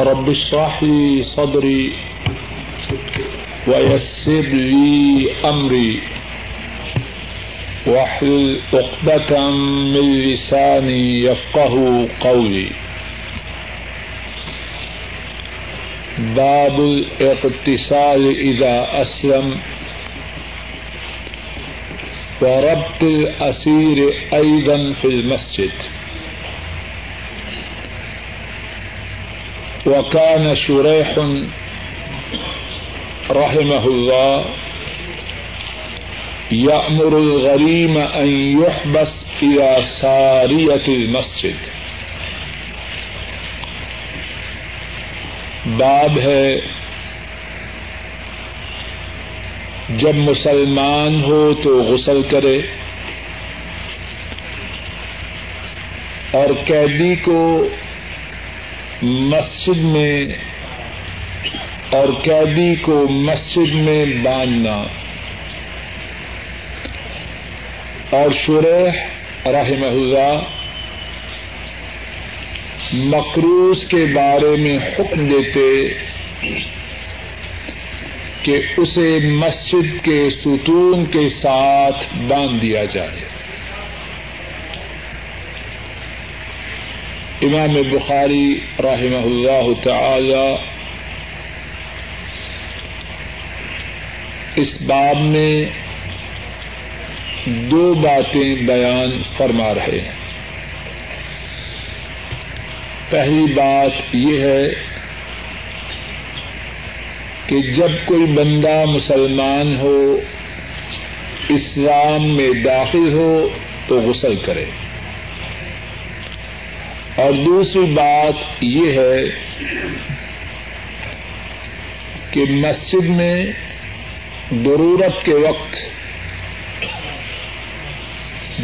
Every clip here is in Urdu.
رب اشرح لي صدري ويسر لي أمري واحلل عقدة من لساني يفقه قولي. باب الاقتصال إذا أسلم. وربط الأسير أيضا في المسجد. وكان شريح رحمه الله يأمر الغريم أن يحبس إلى سارية المسجد. باب ہے جب مسلمان ہو تو غسل کرے اور قیدی کو مسجد میں اور قیدی کو مسجد میں باندھنا۔ اور شرح رحم اللہ مکروز کے بارے میں حکم دیتے کہ اسے مسجد کے ستون کے ساتھ باندھ دیا جائے۔ امام بخاری رحمہ اللہ تعالی اس باب میں دو باتیں بیان فرما رہے ہیں۔ پہلی بات یہ ہے کہ جب کوئی بندہ مسلمان ہو، اسلام میں داخل ہو تو غسل کرے۔ اور دوسری بات یہ ہے کہ مسجد میں ضرورت کے وقت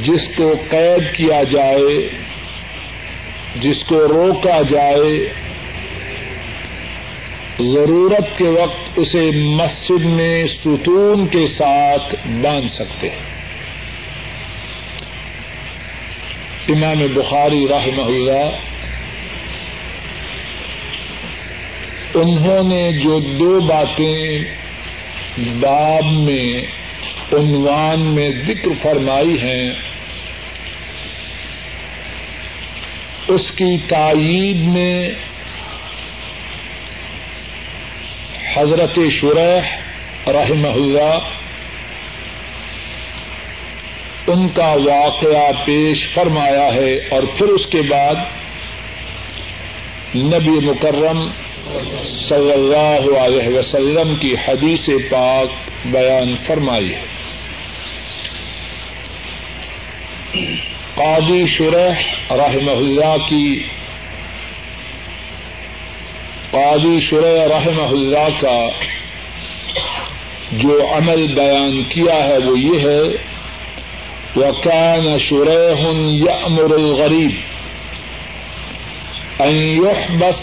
جس کو قید کیا جائے، جس کو روکا جائے، ضرورت کے وقت اسے مسجد میں ستون کے ساتھ باندھ سکتے ہیں۔ امام بخاری رحمہ اللہ، انہوں نے جو دو باتیں باب میں، عنوان میں ذکر فرمائی ہیں، اس کی تائید میں حضرت شرح رحمہ اللہ ان کا واقعہ پیش فرمایا ہے اور پھر اس کے بعد نبی مکرم صلی اللہ علیہ وسلم کی حدیث پاک بیان فرمائی ہے۔ قاضی شرح رحمہ اللہ کی قاضی شرح رحمہ اللہ کا جو عمل بیان کیا ہے وہ یہ ہے وكان شريح يأمر الغريب أن يحبس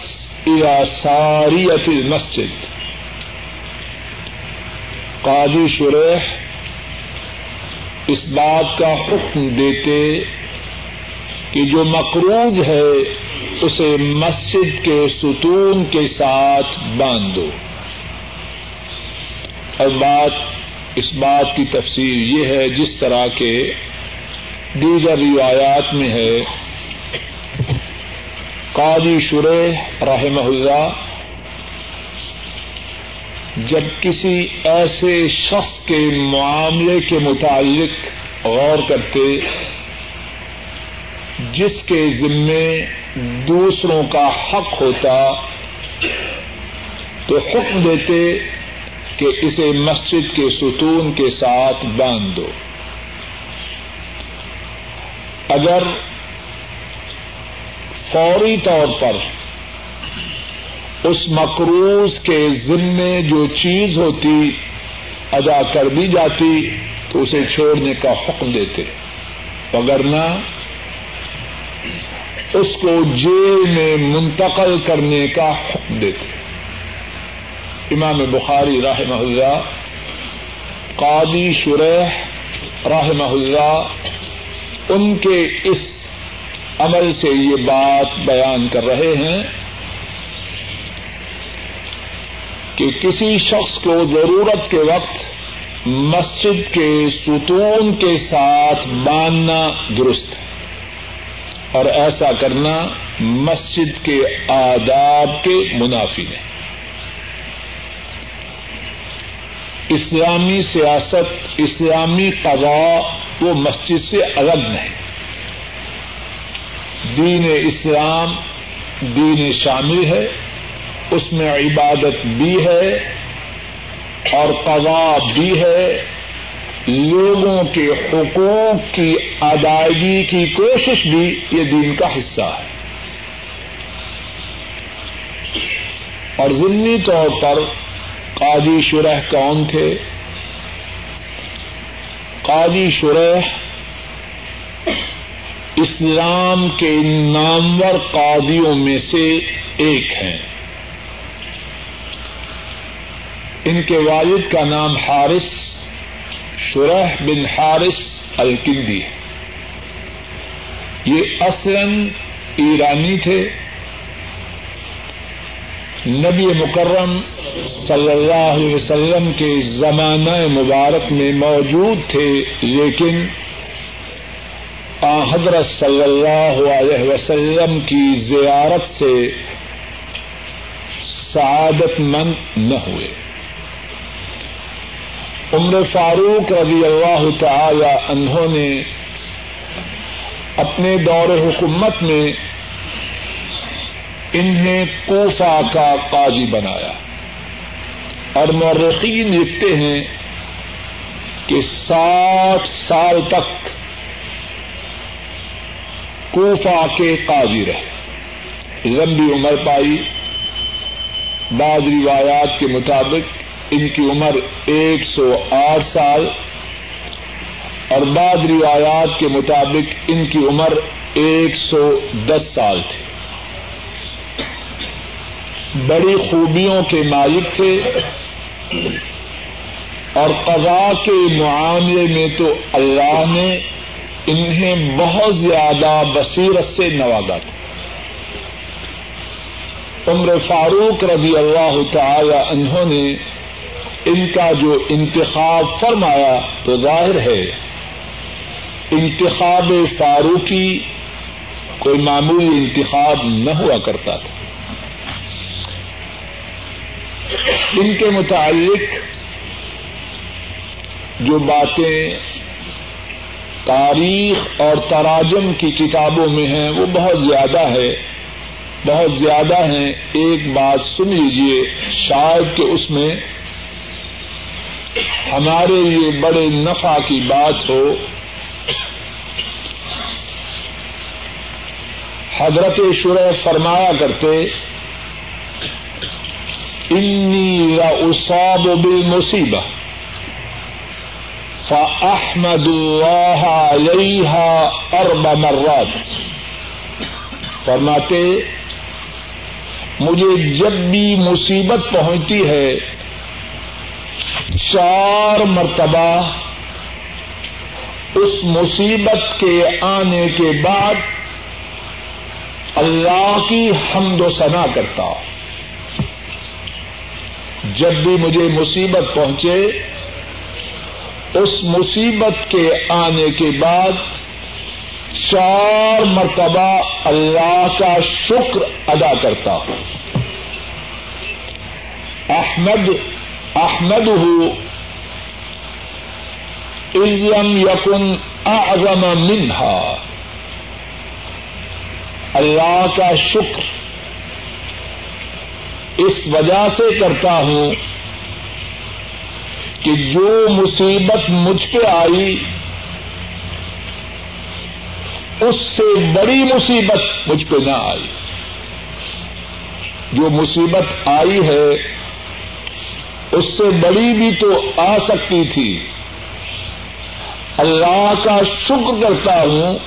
إلى سارية المسجد. قاضی شریح اس بات کا حکم دیتے کہ جو مقروض ہے اسے مسجد کے ستون کے ساتھ باندھ دو اور بات اس بات کی تفصیل یہ ہے جس طرح کے دیگر روایات میں ہے۔ قاضی شرح رحم اللہ، جب کسی ایسے شخص کے معاملے کے متعلق غور کرتے، جس کے ذمے دوسروں کا حق ہوتا، تو حکم دیتے کہ اسے مسجد کے ستون کے ساتھ باندھ دو اگر فوری طور پر اس مقروض کے ذمے جو چیز ہوتی ادا کر دی جاتی تو اسے چھوڑنے کا حکم دیتے۔ نہ اس کو جیل میں منتقل کرنے کا حکم دیتے۔ امام بخاری راہ اللہ، قاضی شرح راہ اللہ، ان کے اس عمل سے یہ بات بیان کر رہے ہیں کہ کسی شخص کو ضرورت کے وقت مسجد کے ستون کے ساتھ باندھنا درست ہے اور ایسا کرنا مسجد کے آداب کے منافی ہے۔ اسلامی سیاست، اسلامی قضا وہ مسجد سے الگ نہیں۔ دین اسلام دین شامل ہے، اس میں عبادت بھی ہے اور قضا بھی ہے۔ لوگوں کے حقوق کی ادائیگی کی کوشش بھی یہ دین کا حصہ ہے۔ اور ضمنی طور پر قاضی شرح کون تھے؟ قاضی شرح اسلام کے نامور قاضیوں میں سے ایک ہیں۔ ان کے والد کا نام حارث، شرح بن حارث الکندی ہے۔ یہ اصلاً ایرانی تھے۔ نبی مکرم صلی اللہ علیہ وسلم کے زمانہ مبارک میں موجود تھے، لیکن حضرت صلی اللہ علیہ وسلم کی زیارت سے سعادت مند نہ ہوئے۔ عمر فاروق رضی اللہ تعالی انہوں نے اپنے دور حکومت میں انہیں کوفہ کا قاضی بنایا۔ اور مورخین لکھتے ہیں کہ ساٹھ سال تک کوفہ کے قاضی رہے۔ لمبی عمر پائی۔ بعض روایات کے مطابق ان کی عمر ایک سو آٹھ سال۔ اور بعض روایات کے مطابق ان کی عمر ایک سو دس سال تھی۔ بڑی خوبیوں کے مالک تھے اور قضا کے معاملے میں تو اللہ نے انہیں بہت زیادہ بصیرت سے نوازا تھا۔ عمر فاروق رضی اللہ تعالی انہوں نے ان کا جو انتخاب فرمایا تو ظاہر ہے، انتخاب فاروقی کوئی معمولی انتخاب نہ ہوا کرتا تھا۔ ان کے متعلق جو باتیں تاریخ اور تراجم کی کتابوں میں ہیں، وہ بہت زیادہ ہے۔ بہت زیادہ ہیں۔ ایک بات سن لیجیے شاید کہ اس میں ہمارے لیے بڑے نفع کی بات ہو۔ حضرت شرح فرمایا کرتے انی یا اساب بل مصیبہ فاحمد اللہ علیہ ارب مرات. فرماتے، مجھے جب بھی مصیبت پہنچتی ہے، چار مرتبہ اس مصیبت کے آنے کے بعد اللہ کی حمد و ثنا کرتا جب بھی مجھے مصیبت پہنچے، اس مصیبت کے آنے کے بعد چار مرتبہ اللہ کا شکر ادا کرتا ہوں۔ احمد احمد ہوں علم یقن اعظم منہا۔ اللہ کا شکر اس وجہ سے کرتا ہوں کہ جو مصیبت مجھ پہ آئی، اس سے بڑی مصیبت مجھ پہ نہ آئی۔ جو مصیبت آئی ہے، اس سے بڑی بھی تو آ سکتی تھی۔ اللہ کا شکر کرتا ہوں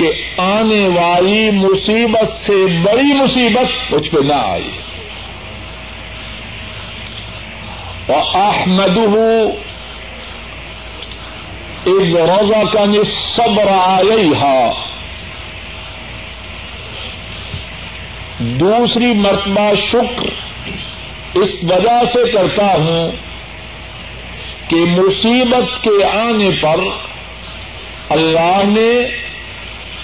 کہ آنے والی مصیبت سے بڑی مصیبت مجھ پہ نہ آئی۔ اور احمد ایک روزہ کا صبر آئی دوسری مرتبہ شکر اس وجہ سے کرتا ہوں کہ مصیبت کے آنے پر اللہ نے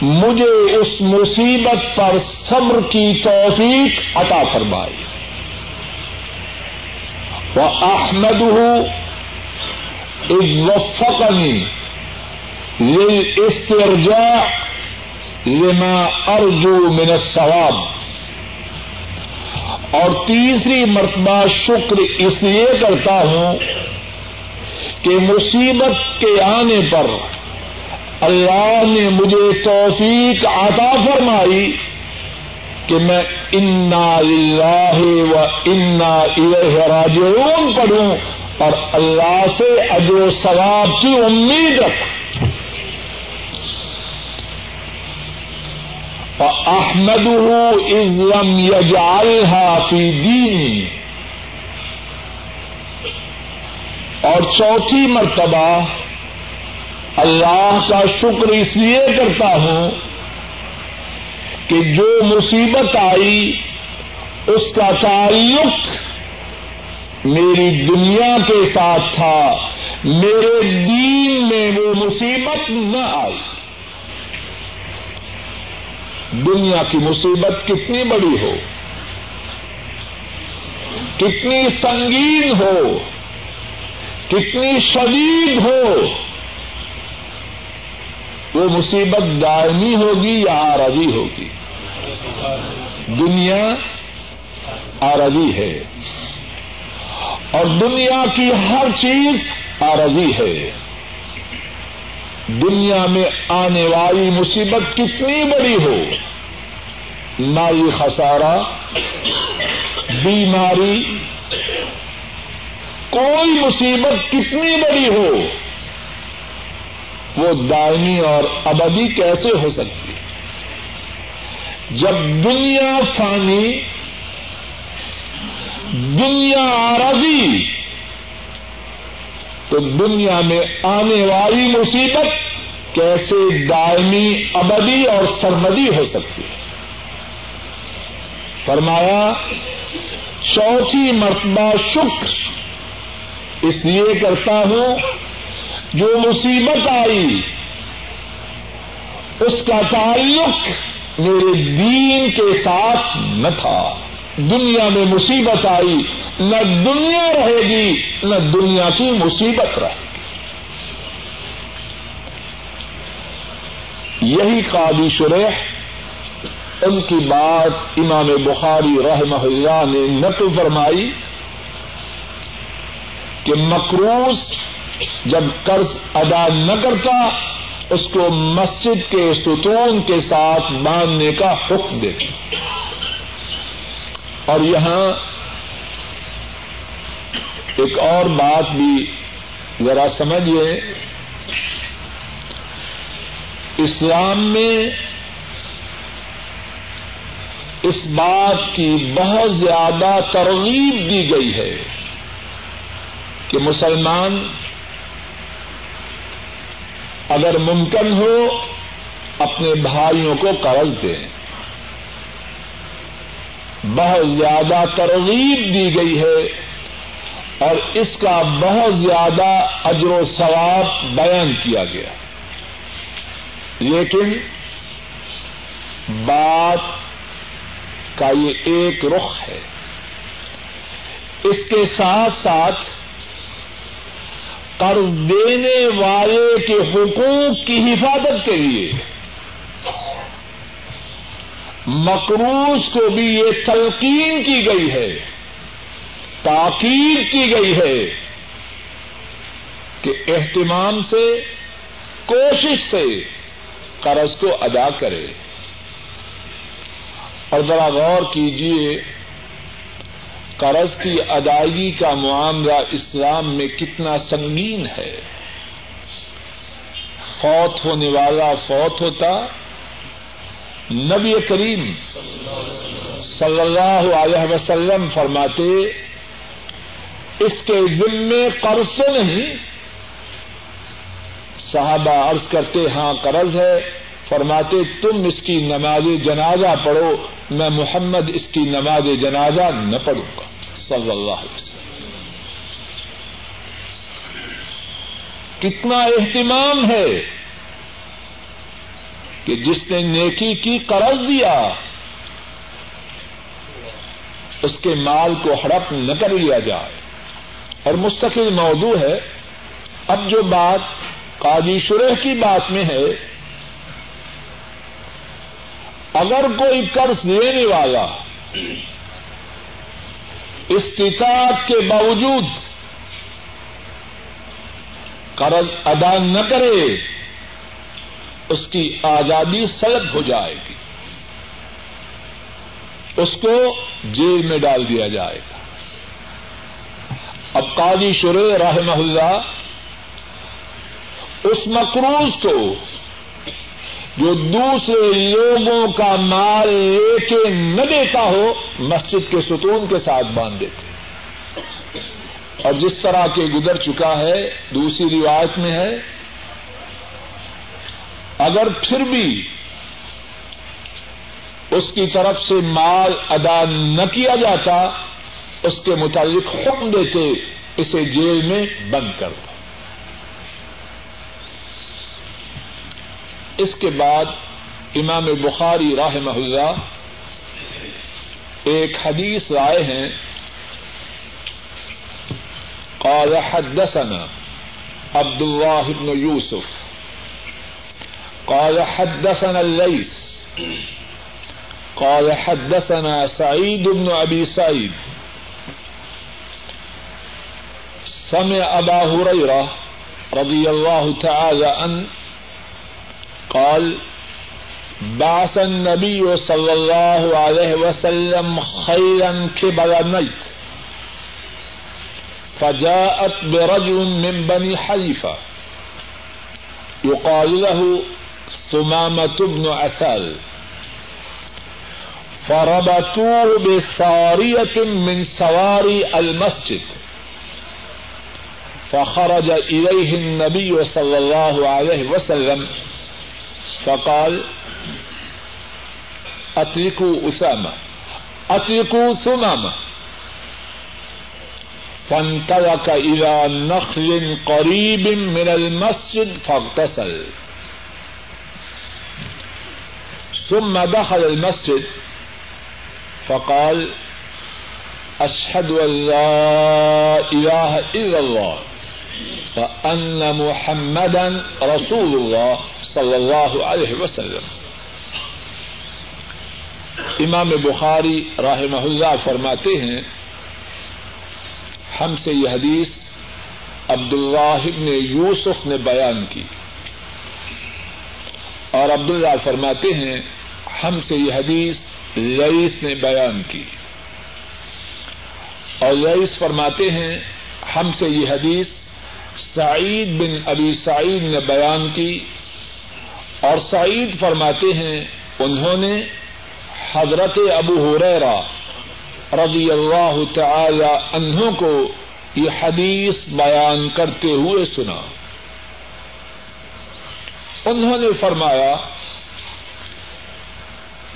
مجھے اس مصیبت پر صبر کی توفیق عطا فرمائی وہ احمد ہوں از وفقنی استرجاع لما ارجو من الثواب۔ اور تیسری مرتبہ شکر اس لیے کرتا ہوں کہ مصیبت کے آنے پر اللہ نے مجھے توفیق عطا فرمائی کہ میں انا اللہ و انا الیہ راجعون پڑھوں اور اللہ سے اجر و ثواب کی امید رکھوں۔ احمد ازم یجعلها فی دینی اور چوتھی مرتبہ اللہ کا شکر اس لیے کرتا ہوں کہ جو مصیبت آئی، اس کا تعلق میری دنیا کے ساتھ تھا۔ میرے دین میں وہ مصیبت نہ آئی۔ دنیا کی مصیبت کتنی بڑی ہو، کتنی سنگین ہو، کتنی شدید ہو وہ مصیبت دائمی ہوگی یا آرزی ہوگی؟ دنیا آرزی ہے اور دنیا کی ہر چیز آرزی ہے۔ دنیا میں آنے والی مصیبت کتنی بڑی ہو، مالی خسارہ، بیماری، کوئی مصیبت کتنی بڑی ہو وہ دائمی اور ابدی کیسے ہو سکتی جب دنیا فانی، دنیا آرزی تو دنیا میں آنے والی مصیبت کیسے دائمی، ابدی اور سرمدی ہو سکتی ہے؟ فرمایا، چوتھی مرتبہ شکر اس لیے کرتا ہوں جو مصیبت آئی، اس کا تعلق میرے دین کے ساتھ نہ تھا۔ دنیا میں مصیبت آئی، نہ دنیا رہے گی، نہ دنیا کی مصیبت رہے گی۔ یہی قابی شرح ان کی بات امام بخاری رحمہ اللہ نے نقل فرمائی کہ مکروز جب قرض ادا نہ کرتا، اس کو مسجد کے ستون کے ساتھ باندھنے کا حکم دیتا۔ اور یہاں ایک اور بات بھی ذرا سمجھیے۔ اسلام میں اس بات کی بہت زیادہ ترغیب دی گئی ہے کہ مسلمان اگر ممکن ہو، اپنے بھائیوں کو قرض دیں بہت زیادہ ترغیب دی گئی ہے اور اس کا بہت زیادہ اجر و ثواب بیان کیا گیا۔ لیکن بات کا یہ ایک رخ ہے۔ اس کے ساتھ ساتھ قرض دینے والے کے حقوق کی حفاظت کے لیے۔ مقروض کو بھی یہ تلقین کی گئی ہے، تاکید کی گئی ہے کہ اہتمام سے، کوشش سے قرض کو ادا کرے۔ اور ذرا غور کیجیے قرض کی ادائیگی کا معاملہ اسلام میں کتنا سنگین ہے۔ فوت ہونے والا فوت ہوتا۔ نبی کریم صلی اللہ علیہ وسلم فرماتے، اس کے ذمے قرض تو نہیں۔ صحابہ عرض کرتے ہاں قرض ہے۔ فرماتے، تم اس کی نماز جنازہ پڑھو۔ میں محمد اس کی نماز جنازہ نہ پڑھوں گا۔ صلی اللہ علیہ وسلم۔ کتنا اہتمام ہے کہ جس نے نیکی کی قرض دیا، اس کے مال کو ہڑپ نہ کر لیا جائے۔ اور مستقل موضوع ہے، اب جو بات قاضی شرح کی بات میں ہے اگر کوئی قرض لینے والا استطاعت کے باوجود قرض ادا نہ کرے، اس کی آزادی سلب ہو جائے گی۔ اس کو جیل میں ڈال دیا جائے گا۔ اب قاضی شرے رحمہ اللہ اس مقروض کو جو دوسرے لوگوں کا مال لے کے نہ دیتا ہو، مسجد کے ستون کے ساتھ باندھ دیتے اور جس طرح کے گزر چکا ہے، دوسری روایت میں ہے، اگر پھر بھی اس کی طرف سے مال ادا نہ کیا جاتا، اس کے متعلق حکم دیتے، اسے جیل میں بند کر دو۔ اس کے بعد امام بخاری راہ محلہ ایک حدیث رائے ہیں۔ قال حدثنا عبد الله بن يوسف قال حدثنا الليث قال حدثنا سعيد بن ابي سعيد سمع ابا هريره رضي الله تعالى عنه قال، بعث النبي صلى الله عليه وسلم خيرا كبر نيت فجاءت برجل من بني حنيفة يقال له ثمامة بن عثال. فربطوه بسارية من سواري المسجد. فخرج إليه النبي صلى الله عليه وسلم. فقال اتركوا أسامة اتركوا ثمامة. فانطلق إلى نخل قريب من المسجد فاغتسل. ثم دخل المسجد فقال، أشهد أن لا إله إلا الله وأن محمدا رسول الله. صلی اللہ علیہ وسلم امام بخاری راہ محلہ فرماتے ہیں، ہم سے یہ حدیث عبد اللہ نے یوسف نے بیان کی۔ اور عبد اللہ فرماتے ہیں، ہم سے یہ حدیث رئیس نے بیان کی۔ اور رئیس فرماتے ہیں، ہم سے یہ حدیث سعید بن ابی سعید نے بیان کی۔ اور سعید فرماتے ہیں، انہوں نے حضرت ابو ہریرا رضی اللہ تعالی انہوں کو یہ حدیث بیان کرتے ہوئے سنا۔ انہوں نے فرمایا،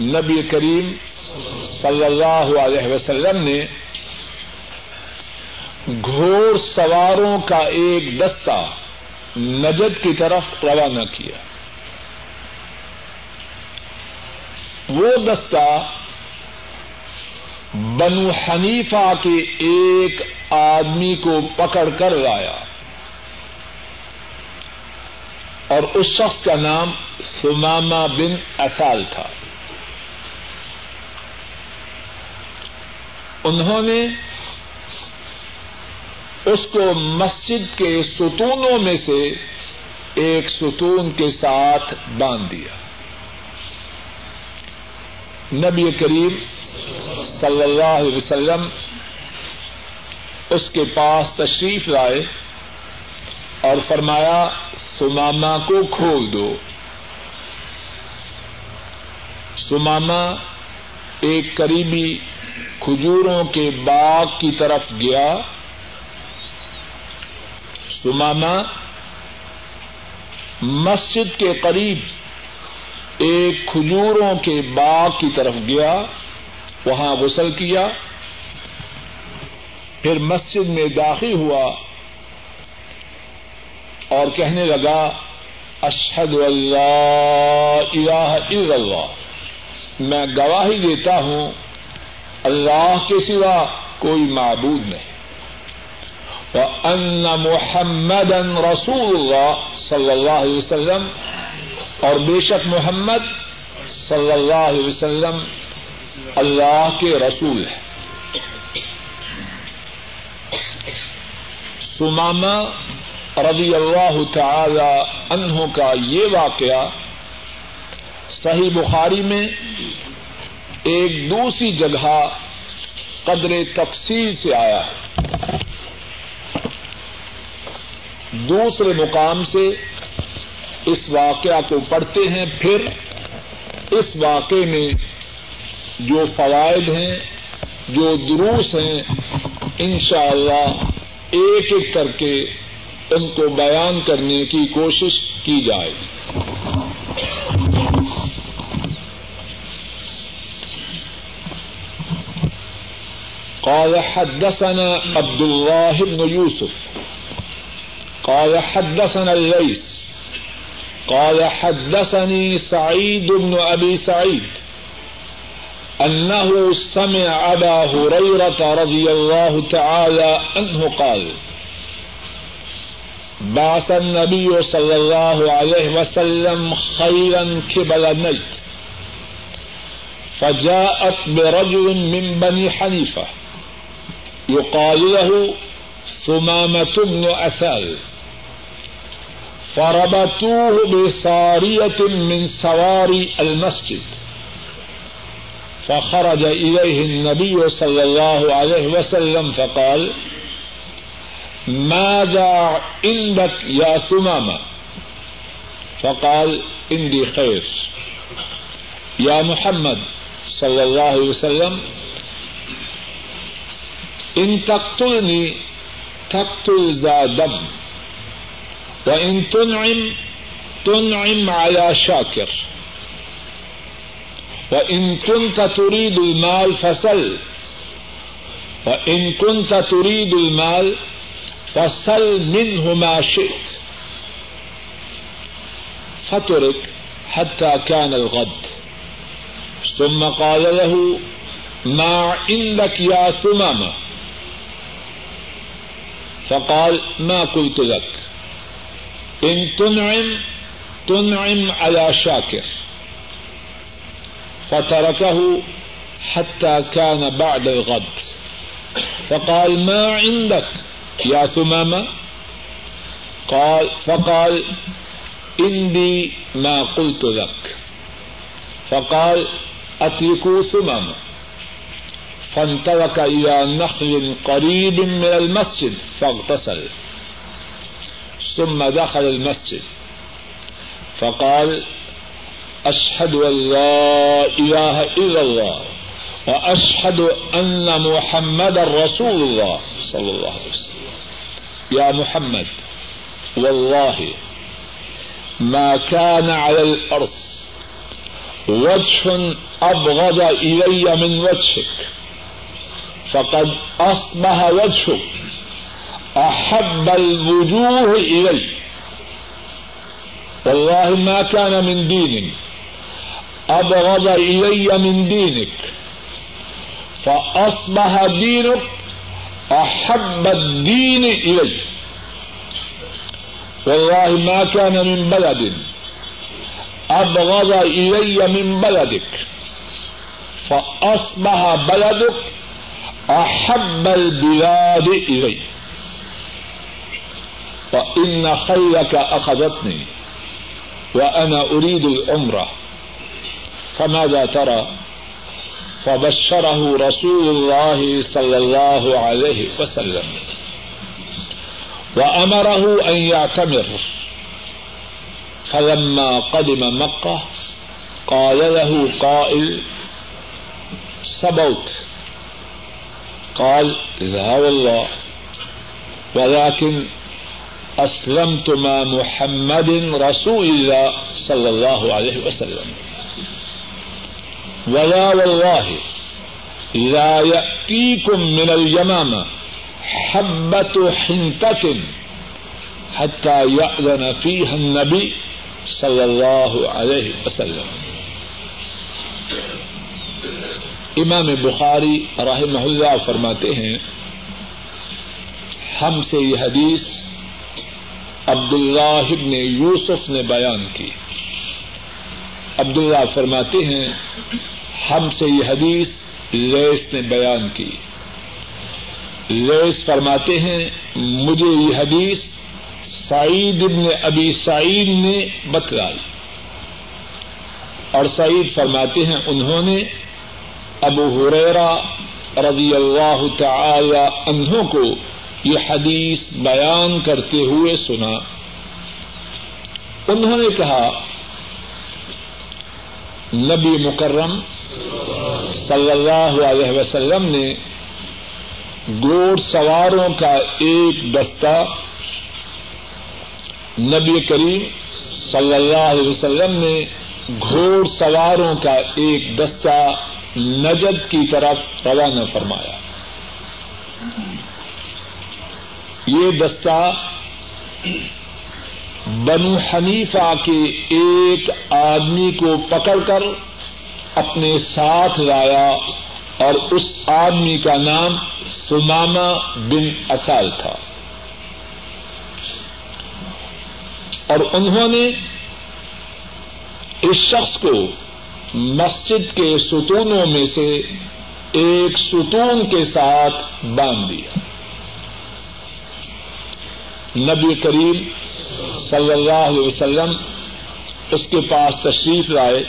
نبی کریم صلی اللہ علیہ وسلم نے گھوڑ سواروں کا ایک دستہ نجد کی طرف روانہ کیا۔ وہ دستہ بنو حنیفہ کے ایک آدمی کو پکڑ کر لایا اور اس شخص کا نام سماما بن اصال تھا۔ انہوں نے اس کو مسجد کے ستونوں میں سے ایک ستون کے ساتھ باندھ دیا۔ نبی کریم صلی اللہ علیہ وسلم اس کے پاس تشریف لائے اور فرمایا سماما کو کھول دو۔ سماما ایک قریبی کھجوروں کے باغ کی طرف گیا۔ سماما مسجد کے قریب ایک کھجوروں کے باغ کی طرف گیا، وہاں غسل کیا، پھر مسجد میں داخل ہوا اور کہنے لگا اشد اللہ الہ الا اللہ، میں گواہی دیتا ہوں، اللہ کے سوا کوئی معبود نہیں۔ ان محمد رسول اللہ صلی اللہ علیہ وسلم اور بے شک محمد صلی اللہ علیہ وسلم اللہ کے رسول ہے سماما رضی اللہ تعالی عنہ کا یہ واقعہ صحیح بخاری میں ایک دوسری جگہ قدر تفصیل سے آیا ہے۔ دوسرے مقام سے اس واقعہ کو پڑھتے ہیں، پھر اس واقعے میں جو فوائد ہیں، جو دروس ہیں، انشاءاللہ اللہ ایک ایک کر کے ان کو بیان کرنے کی کوشش کی جائے قال حدثنا عبد الله بن يوسف قال حدثنا الليث قال حدثني سعيد بن أبي سعيد أنه سمع أبا هريرة رضي الله تعالى عنه قال، بعث النبي صلى الله عليه وسلم خيرا كبل نيت فجاءت برجل من بني حنيفة يقال له ثمامة بن أثال. فربطوه بصارية من سواري المسجد. فخرج إليه النبي صلى الله عليه وسلم فقال، ماذا عندك يا ثمامة؟ فقال، عندي خير. يا محمد صلى الله عليه وسلم، إن تقتلني تقتل ذا دم. وإن تنعم تنعم على شاكر. وإن كنت تريد المال فسل. وإن كنت تريد المال فسل منه ما شئت. فترك حتى كان الغد. ثم قال له، ما عندك يا ثمامة فقال، ما قلت لك؟ ان تنعم تنعم على شاكر. فتركه حتى كان بعد الغد. فقال، ما عندك يا ثمامة؟ قال، فقال، عندي ما قلت لك. فقال أتركوا ثمامة. فانطلق إلى نخل قريب من المسجد، فاغتسل. ثم دخل المسجد. فقال أشهد أن لا إله إلا الله وأشهد أن محمد رسول الله صلى الله عليه وسلم. يا محمد، والله ما كان على الأرض وجه أبغض إلي من وجهك، فقد أصبح وجهك احب الوجوه الي والله ما كان من دين. ابغض الي من دينك. فاصبح دينك احب الدين الي والله ما كان من بلد. ابغض الي من بلدك. فاصبح بلدك احب البلاد الي ان خیر کا فإن خيرك أخذتني وأنا أريد العمرة فماذا ترى فبشره رسول الله صلى الله عليه وسلم وأمره أن يعتمر فلما قدم مكة قال له قائل سبوت قال لا والله ولكن اسلم مع محمد رسول الله صلى الله عليه وسلم. ولا والله لا يأتيكم من اليمامة حبت حنتت حتى يأذن فيها النبي صلی اللہ علیہ وسلم. امام بخاری رحمہ اللہ فرماتے ہیں، ہم سے یہ حدیث عبداللہ ابن یوسف نے بیان کی۔ عبداللہ فرماتے ہیں، ہم سے یہ حدیث لیس نے بیان کی۔ لیس فرماتے ہیں، مجھے یہ حدیث سعید ابن ابی سعید نے بتلائی۔ اور سعید فرماتے ہیں، انہوں نے ابو حریرا رضی اللہ تعالی انہوں کو یہ حدیث بیان کرتے ہوئے سنا۔ انہوں نے کہا، نبی مکرم صلی اللہ علیہ وسلم نے گوڑ سواروں کا ایک دستہ نبی کریم صلی اللہ علیہ وسلم نے گھوڑ سواروں کا ایک دستہ نجد کی طرف روانہ فرمایا۔ یہ دستہ بنو حنیفہ کے ایک آدمی کو پکڑ کر اپنے ساتھ لایا اور اس آدمی کا نام سماما بن اصال تھا۔ اور انہوں نے اس شخص کو مسجد کے ستونوں میں سے ایک ستون کے ساتھ باندھ دیا۔ نبی کریم صلی اللہ علیہ وسلم اس کے پاس تشریف لائے،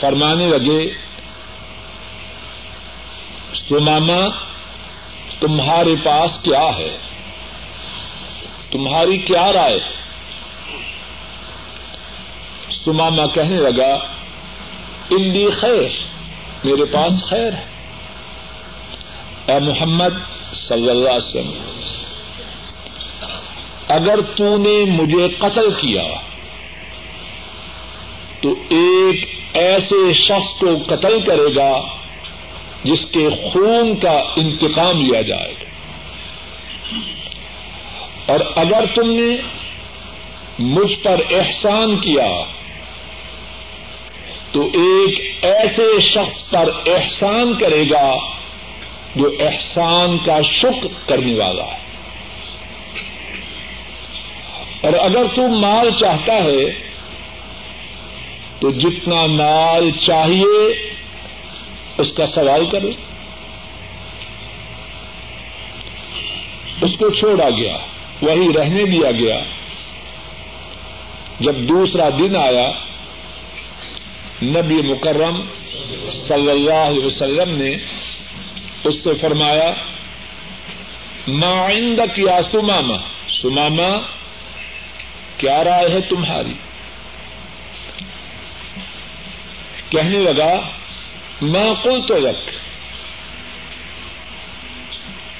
فرمانے لگے سماما تمہارے پاس کیا ہے؟ تمہاری کیا رائے سماما کہنے لگا، اندی خیر، میرے پاس خیر ہے۔ اے محمد صلی اللہ علیہ وسلم اگر تو نے مجھے قتل کیا تو ایک ایسے شخص کو قتل کرے گا جس کے خون کا انتقام لیا جائے گا۔ اور اگر تم نے مجھ پر احسان کیا تو ایک ایسے شخص پر احسان کرے گا جو احسان کا شکر کرنے والا ہے۔ اور اگر تم مال چاہتا ہے تو جتنا مال چاہیے اس کا سوال کرو اس کو چھوڑا گیا، وہی رہنے دیا گیا۔ جب دوسرا دن آیا، نبی مکرم صلی اللہ علیہ وسلم نے اس سے فرمایا، ما عندك یا سماما سماما کیا رائے ہے تمہاری؟ کہنے لگا میں قلت تو رکھ؟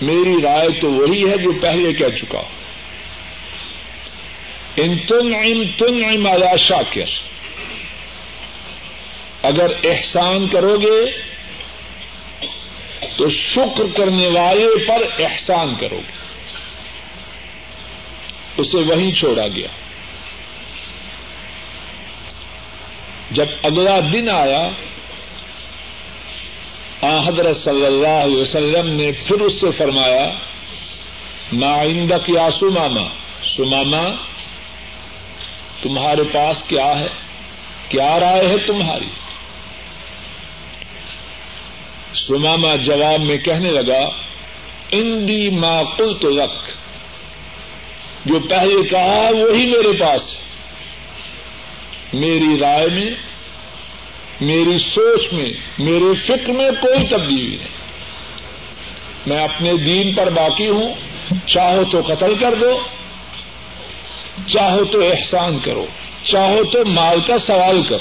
میری رائے تو وہی ہے جو پہلے کہہ چکا ان تن ام تن ام آیا شاکر۔ اگر احسان کرو گے، تو شکر کرنے والے پر احسان کرو گے۔ اسے وہیں چھوڑا گیا۔ جب اگلا دن آیا، آ حضرت صلی اللہ علیہ وسلم نے پھر اس سے فرمایا نا آئندہ کیا سماما سماما تمہارے پاس کیا ہے؟ کیا رائے ہے تمہاری؟ سماما جواب میں کہنے لگا اندی ما قلت لک، جو پہلے کہا وہی میرے پاس ہے۔ میری رائے میں، میری سوچ میں، میرے فکر میں کوئی تبدیلی نہیں۔ میں اپنے دین پر باقی ہوں۔ چاہو تو قتل کر دو۔ چاہو تو احسان کرو۔ چاہو تو مال کا سوال کرو۔